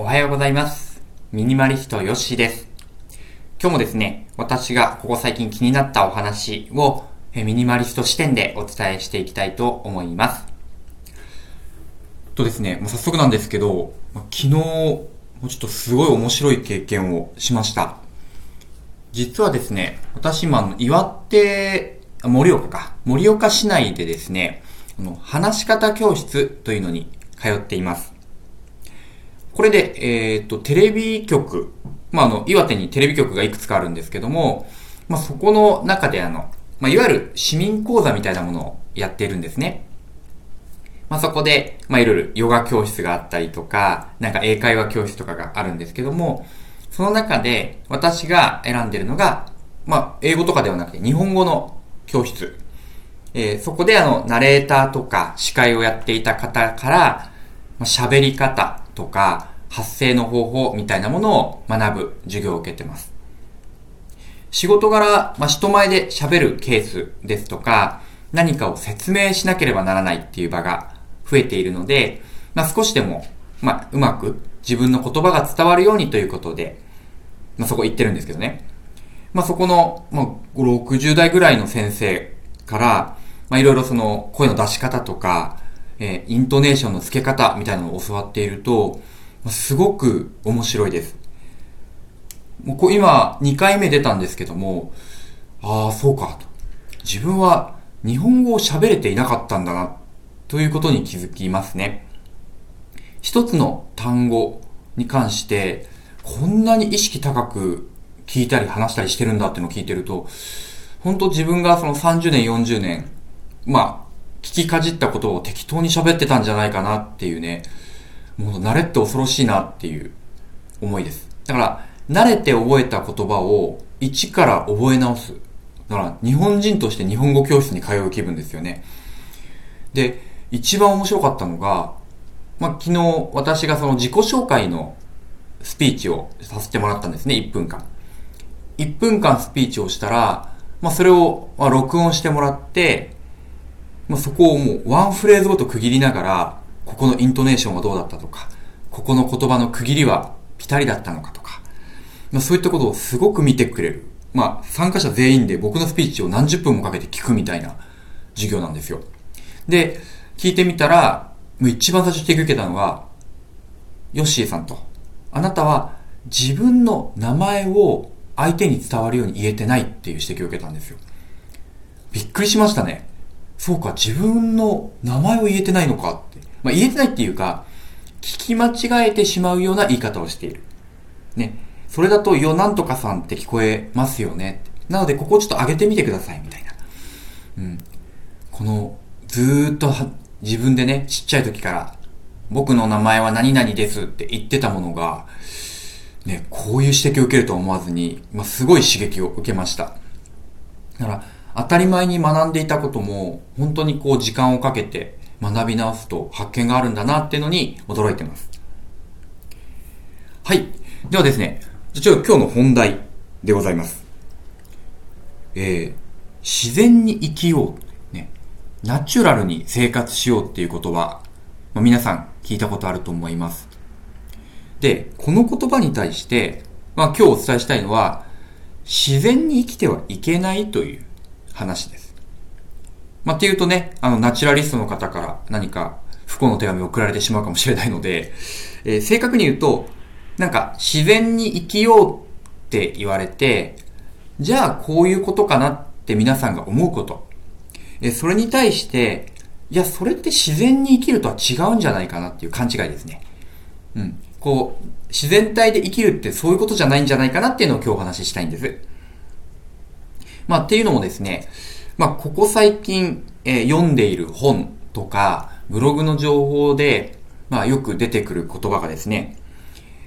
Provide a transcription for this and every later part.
おはようございます。ミニマリストヨッシーです。今日もですね、私がここ最近気になったお話をミニマリスト視点でお伝えしていきたいと思います。とですね、もう早速なんですけど、昨日、もうちょっとすごい面白い経験をしました。実はですね、私今、岩手、盛岡か、盛岡市内でですね、あの話し方教室というのに通っています。これで、えっ、と、テレビ局、まあ、あの、岩手にテレビ局がいくつかあるんですけども、まあ、そこの中であの、まあ、いわゆる市民講座みたいなものをやっているんですね。まあ、そこで、まあ、いろいろヨガ教室があったりとか、なんか英会話教室とかがあるんですけども、その中で私が選んでるのが、まあ、英語とかではなくて日本語の教室。えーそこであの、ナレーターとか司会をやっていた方から、まあ喋り方とか発声の方法みたいなものを学ぶ授業を受けてます。仕事柄、まあ、人前で喋るケースですとか、何かを説明しなければならないっていう場が増えているので、まあ、少しでも、まあ、うまく自分の言葉が伝わるようにということで、まあ、そこ行ってるんですけどね。まあ、そこの、まあ、60代ぐらいの先生から、まあ、いろいろその声の出し方とか、えーイントネーションの付け方みたいなのを教わっていると、すごく面白いです。もうこう今、2回目出たんですけども、ああ、そうかと。自分は日本語を喋れていなかったんだな、ということに気づきますね。一つの単語に関して、こんなに意識高く聞いたり話したりしてるんだってのを聞いてると、本当自分がその30年、40年、まあ、聞きかじったことを適当に喋ってたんじゃないかなっていうね、もう慣れって恐ろしいなっていう思いです。だから、慣れて覚えた言葉を一から覚え直す。だから、日本人として日本語教室に通う気分ですよね。で、一番面白かったのが、まあ、昨日私がその自己紹介のスピーチをさせてもらったんですね、1分間。1分間スピーチをしたら、まあ、それを、ま、録音してもらって、まあ、そこをもうワンフレーズごと区切りながら、ここのイントネーションはどうだったとか、ここの言葉の区切りはピタリだったのかとか、まあ、そういったことをすごく見てくれる。まあ、参加者全員で僕のスピーチを何十分もかけて聞くみたいな授業なんですよ。で、聞いてみたら、もう一番最初に指摘を受けたのは、ヨッシーさんと、あなたは自分の名前を相手に伝わるように言えてないっていう指摘を受けたんですよ。びっくりしましたね。そうか、自分の名前を言えてないのかって。まあ、言えてないっていうか、聞き間違えてしまうような言い方をしている。ね。それだと、よ、なんとかさんって聞こえますよね。なので、ここをちょっと上げてみてください、みたいな。うん。この、ずーっとは自分でね、ちっちゃい時から、僕の名前は何々ですって言ってたものが、ね、こういう指摘を受けると思わずに、まあ、すごい刺激を受けました。だから、当たり前に学んでいたことも、本当にこう時間をかけて学び直すと発見があるんだなっていうのに驚いてます。はい。ではですね、じゃあ今日の本題でございます。えー、自然に生きよう。ね。ナチュラルに生活しようっていう言葉、まあ、皆さん聞いたことあると思います。で、この言葉に対して、まあ今日お伝えしたいのは、自然に生きてはいけないという話です。まあっていうとね、あの、ナチュラリストの方から何か不幸の手紙を送られてしまうかもしれないので、えー正確に言うと、なんか自然に生きようって言われて、じゃあこういうことかなって皆さんが思うこと。えそれに対して、いや、それって自然に生きるとは違うんじゃないかなっていう勘違いですね。うん。こう、自然体で生きるってそういうことじゃないんじゃないかなっていうのを今日お話ししたいんです。まあっていうのもですね、まあここ最近、えー読んでいる本とか、ブログの情報で、まあよく出てくる言葉がですね、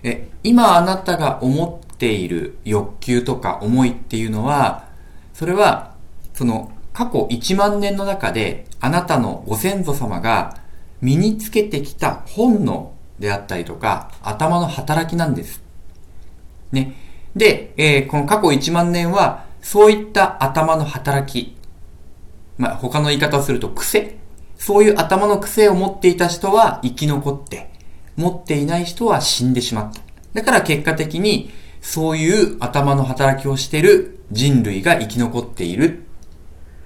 え、今あなたが思っている欲求とか思いっていうのは、それは、その過去1万年の中であなたのご先祖様が身につけてきた本能であったりとか、頭の働きなんです。ね。で、えーこの過去1万年は、そういった頭の働き、まあ、他の言い方をすると癖。そういう頭の癖を持っていた人は生き残って、持っていない人は死んでしまった。だから結果的に、そういう頭の働きをしている人類が生き残っている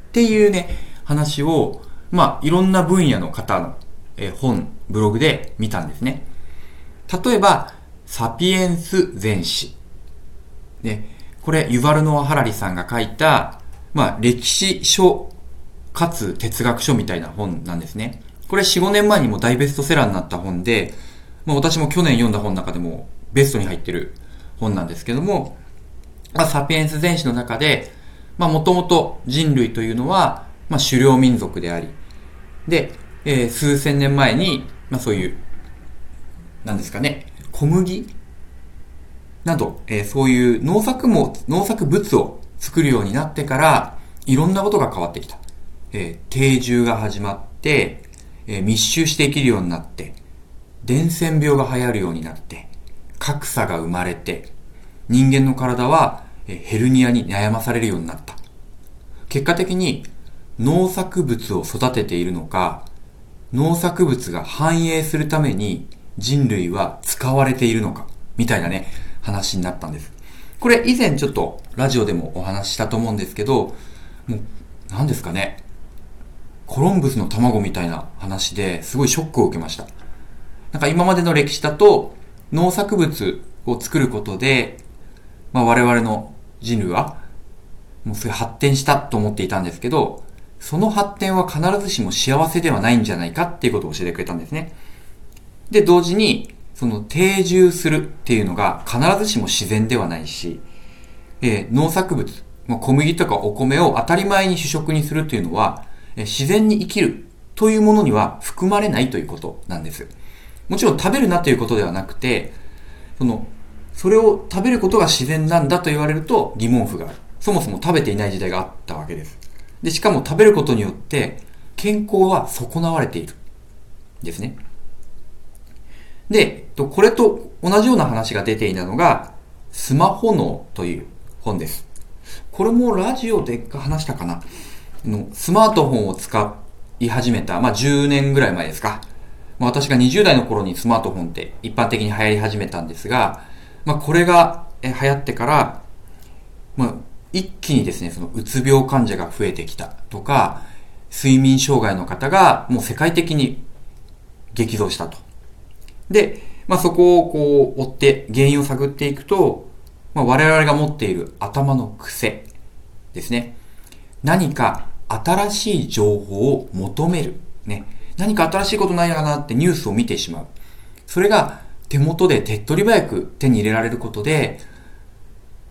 っていうね、話を、まあ、いろんな分野の方の、え本、ブログで見たんですね。例えば、サピエンス全史。ね、これ、ユバルノア・ハラリさんが書いた、まあ、歴史書かつ哲学書みたいな本なんですね。これ4、5年前にも大ベストセラーになった本で、まあ、私も去年読んだ本の中でもベストに入ってる本なんですけども、まあ、サピエンス全史の中で、まあ、もともと人類というのは、まあ、狩猟民族であり、で、えー、数千年前に、まあ、そういう、なんですかね、小麦など、えー、そういう農作物、農作物を作るようになってから、いろんなことが変わってきた。えー、定住が始まって、えー、密集して生きるようになって、伝染病が流行るようになって、格差が生まれて、人間の体はヘルニアに悩まされるようになった。結果的に農作物を育てているのか、農作物が繁栄するために人類は使われているのか、みたいなね、話になったんです。これ以前ちょっとラジオでもお話ししたと思うんですけど、もう、何ですかね。コロンブスの卵みたいな話ですごいショックを受けました。なんか今までの歴史だと農作物を作ることで、まあ我々の人類はもうすごい発展したと思っていたんですけど、その発展は必ずしも幸せではないんじゃないかっていうことを教えてくれたんですね。で、同時に、その定住するっていうのが必ずしも自然ではないし、えー、農作物、まあ、小麦とかお米を当たり前に主食にするというのは、えー、自然に生きるというものには含まれないということなんです。もちろん食べるなということではなくて、その、それを食べることが自然なんだと言われると疑問符がある。そもそも食べていない時代があったわけです。で、しかも食べることによって健康は損なわれている。ですね。で、とこれと同じような話が出ていたのが、スマホ脳という本です。これもラジオで話したかな？のスマートフォンを使い始めた、まあ10年ぐらい前ですか。まあ、私が20代の頃にスマートフォンって一般的に流行り始めたんですが、まあこれが流行ってから、まあ一気にですね、そのうつ病患者が増えてきたとか、睡眠障害の方がもう世界的に激増したと。で、まあ、そこをこう追って原因を探っていくと、まあ、我々が持っている頭の癖ですね。何か新しい情報を求める。ね。何か新しいことないかなってニュースを見てしまう。それが手元で手っ取り早く手に入れられることで、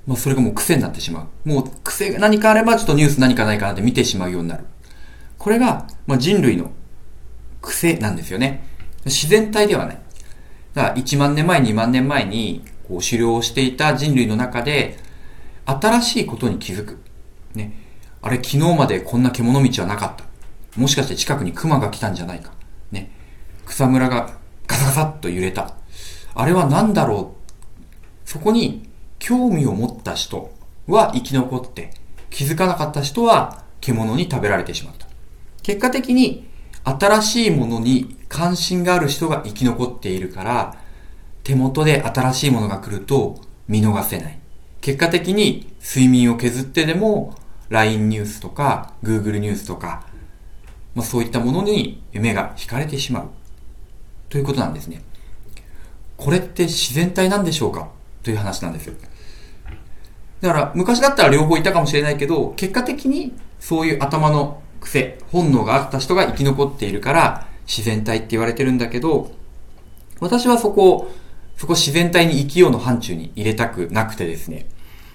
まあ、それがもう癖になってしまう。もう癖が何かあればちょっとニュース何かないかなって見てしまうようになる。これが、まあ、人類の癖なんですよね。自然体ではない。だから1万年前、2万年前にこう狩猟をしていた人類の中で、新しいことに気づく。ね。あれ、昨日までこんな獣道はなかった。もしかして近くに熊が来たんじゃないか。ね。草むらがガサガサっと揺れた。あれは何だろう。そこに興味を持った人は生き残って、気づかなかった人は獣に食べられてしまった。結果的に新しいものに関心がある人が生き残っているから、手元で新しいものが来ると見逃せない。結果的に睡眠を削ってでも LINE ニュースとか Google ニュースとか、まあ、そういったものに目が惹かれてしまう。ということなんですね。これって自然体なんでしょうか？という話なんですよ。だから昔だったら両方いたかもしれないけど、結果的にそういう頭の癖、本能があった人が生き残っているから、自然体って言われてるんだけど、私はそこを、そこ自然体に生きようの範疇に入れたくなくてですね。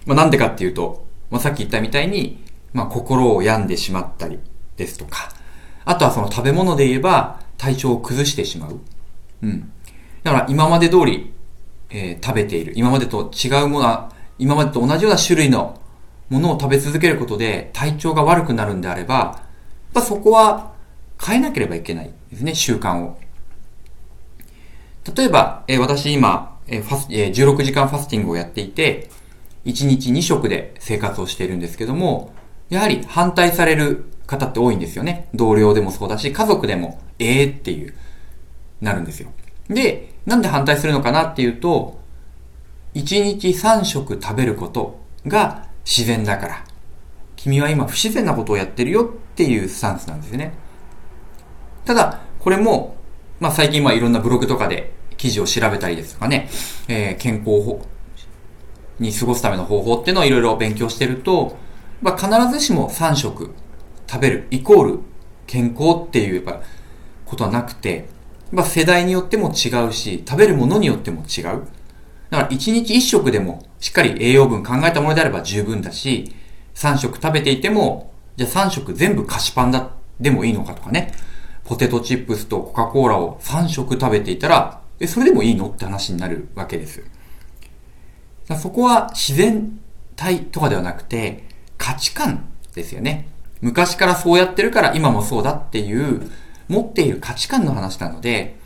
まあなんでかっていうと、まあさっき言ったみたいに、まあ心を病んでしまったりですとか、あとはその食べ物で言えば体調を崩してしまう。うん。だから今まで通り、えー、食べている。今までと違うものは、今までと同じような種類のものを食べ続けることで体調が悪くなるんであれば、ぱそこは変えなければいけないですね、習慣を。例えば、えー、私今、えー、ファス、えー、16時間ファスティングをやっていて、1日2食で生活をしているんですけども、やはり反対される方って多いんですよね。同僚でもそうだし、家族でも、ええー、っていう、なるんですよ。で、なんで反対するのかなっていうと、1日3食食べることが自然だから。君は今不自然なことをやってるよっていうスタンスなんですよね。ただ、これも、まあ最近まあいろんなブログとかで記事を調べたりですとかね、えー、健康法に過ごすための方法っていうのをいろいろ勉強してると、まあ必ずしも3食食べるイコール健康っていうやっぱことはなくて、まあ世代によっても違うし、食べるものによっても違う。だから1日1食でもしっかり栄養分考えたものであれば十分だし、3食食べていても、じゃあ3食全部菓子パンだ、でもいいのかとかね。ポテトチップスとコカ・コーラを3食食べていたら、え、それでもいいのって話になるわけです。そこは自然体とかではなくて、価値観ですよね。昔からそうやってるから今もそうだっていう持っている価値観の話なので、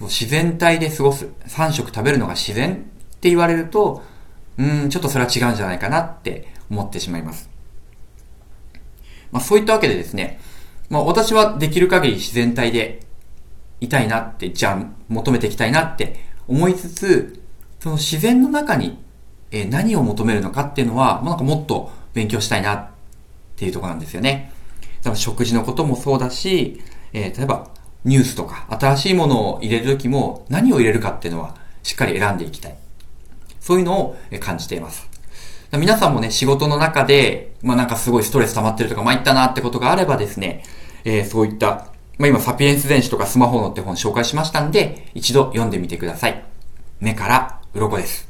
自然体で過ごす、3食食べるのが自然って言われると、うん、ちょっとそれは違うんじゃないかなって思ってしまいます。まあそういったわけでですね、まあ私はできる限り自然体でいたいなって、じゃあ求めていきたいなって思いつつ、その自然の中に、え何を求めるのかっていうのは、まあ、なんかもっと勉強したいなっていうところなんですよね。だから食事のこともそうだし、えー、例えばニュースとか新しいものを入れるときも何を入れるかっていうのはしっかり選んでいきたい。そういうのを感じています。皆さんもね、仕事の中で、まあなんかすごいストレス溜まってるとか参ったなってことがあればですね、えー、そういった、まあ今サピエンス電子とかスマホのって本紹介しましたんで、一度読んでみてください。目から鱗です。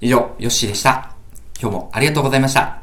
以上、ヨッシーでした。今日もありがとうございました。